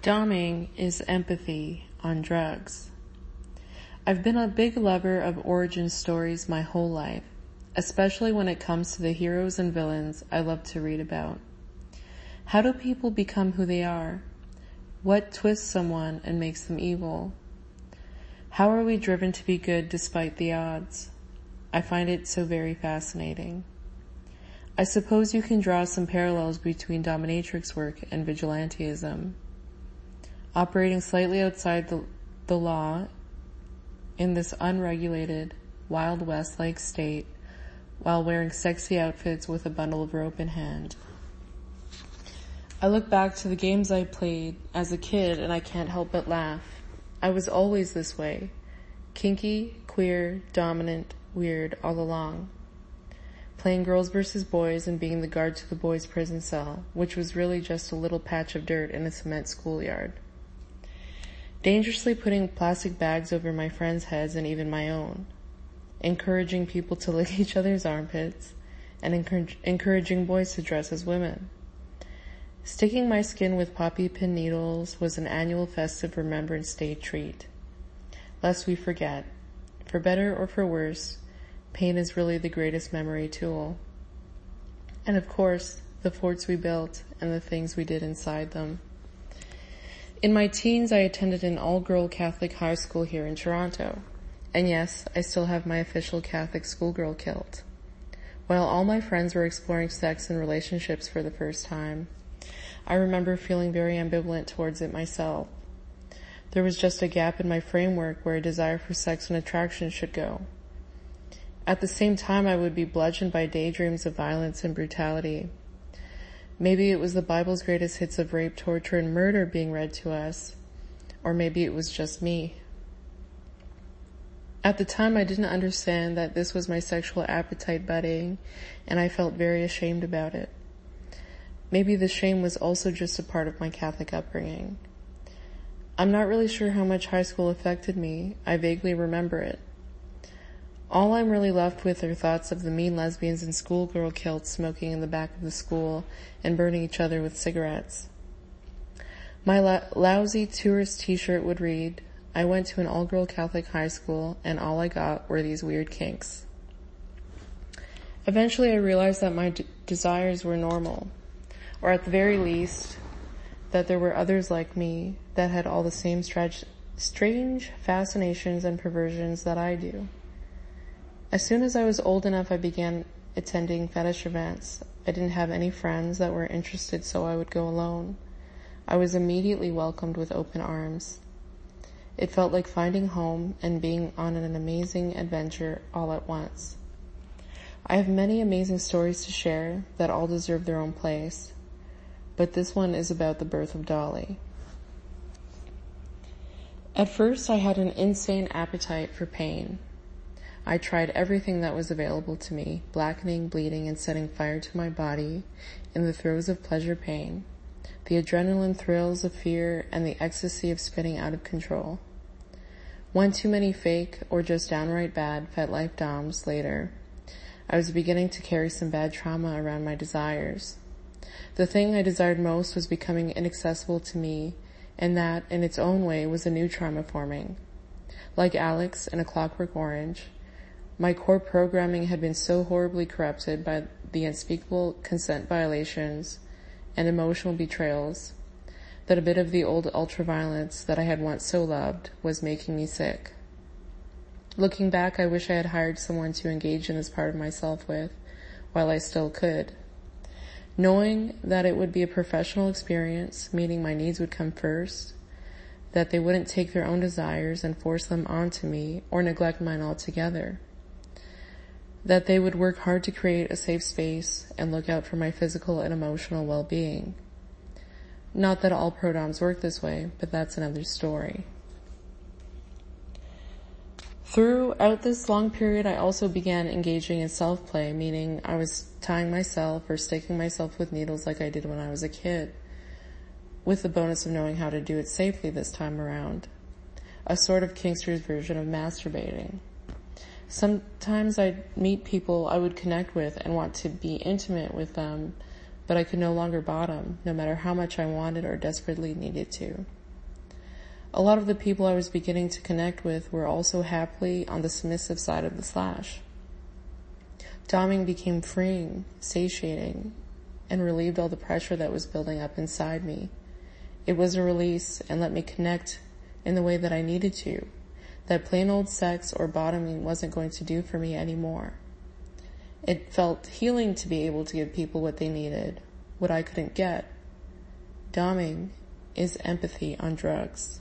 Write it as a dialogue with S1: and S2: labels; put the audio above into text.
S1: Domming is empathy on drugs. I've been a big lover of origin stories my whole life, especially when it comes to the heroes and villains I love to read about. How do people become who they are? What twists someone and makes them evil? How are we driven to be good despite the odds? I find it so very fascinating. I suppose you can draw some parallels between dominatrix work and vigilantism. Operating slightly outside the, the law in this unregulated, Wild West-like state while wearing sexy outfits with a bundle of rope in hand. I look back to the games I played as a kid and I can't help but laugh. I was always this way. Kinky, queer, dominant, weird all along playing girls versus boys and being the guard to the boys' prison cell, which was really just a little patch of dirt in a cement schoolyard. Dangerously putting plastic bags over my friends' heads and even my own. Encouraging people to lick each other's armpits and encouraging boys to dress as women. Sticking my skin with poppy pin needles was an annual festive Remembrance Day treat. Lest we forget, for better or for worse, Pain is really the greatest memory tool. And of course, the forts we built and the things we did inside them. In my teens, I attended an all-girl Catholic high school here in Toronto. And yes, I still have my official Catholic schoolgirl kilt. While all my friends were exploring sex and relationships for the first time, I remember feeling very ambivalent towards it myself. There was just a gap in my framework where a desire for sex and attraction should go. At the same time, I would be bludgeoned by daydreams of violence and brutality. Maybe it was the Bible's greatest hits of rape, torture, and murder being read to us. Or maybe it was just me. At the time, I didn't understand that this was my sexual appetite budding, and I felt very ashamed about it. Maybe the shame was also just a part of my Catholic upbringing. I'm not really sure how much high school affected me. I vaguely remember it. All I'm really left with are thoughts of the mean lesbians in schoolgirl kilts smoking in the back of the school and burning each other with cigarettes. My lousy tourist t-shirt would read, I went to an all-girl Catholic high school and all I got were these weird kinks. Eventually I realized that my d- desires were normal, or at the very least, that there were others like me that had all the same strange fascinations and perversions that I do. As soon as I was old enough, I began attending fetish events. I didn't have any friends that were interested, so I would go alone. I was immediately welcomed with open arms. It felt like finding home and being on an amazing adventure all at once. I have many amazing stories to share that all deserve their own place, but this one is about the birth of Dali. At first I had an insane appetite for pain. I tried everything that was available to me, blackening, bleeding, and setting fire to my body in the throes of pleasure pain, the adrenaline thrills of fear, and the ecstasy of spinning out of control. One too many fake or just downright bad FetLife DOMs later, I was beginning to carry some bad trauma around my desires. The thing I desired most was becoming inaccessible to me, and that, in its own way, was a new trauma forming. Like Alex in A Clockwork Orange, my core programming had been so horribly corrupted by the unspeakable consent violations and emotional betrayals that a bit of the old ultraviolence that I had once so loved was making me sick. Looking back, I wish I had hired someone to engage in this part of myself with while I still could. Knowing that it would be a professional experience, meaning my needs would come first, that they wouldn't take their own desires and force them onto me or neglect mine altogether that they would work hard to create a safe space and look out for my physical and emotional well-being. Not that all prodoms work this way, but that's another story. Throughout this long period, I also began engaging in self-play, meaning I was tying myself or sticking myself with needles like I did when I was a kid, with the bonus of knowing how to do it safely this time around. A sort of Kinkster's version of masturbating. Sometimes I'd meet people I would connect with and want to be intimate with them, but I could no longer bottom, no matter how much I wanted or desperately needed to. A lot of the people I was beginning to connect with were also happily on the submissive side of the slash. Domming became freeing, satiating, and relieved all the pressure that was building up inside me. It was a release and let me connect in the way that I needed to, that plain old sex or bottoming wasn't going to do for me anymore. It felt healing to be able to give people what they needed, what I couldn't get. Domming is empathy on drugs.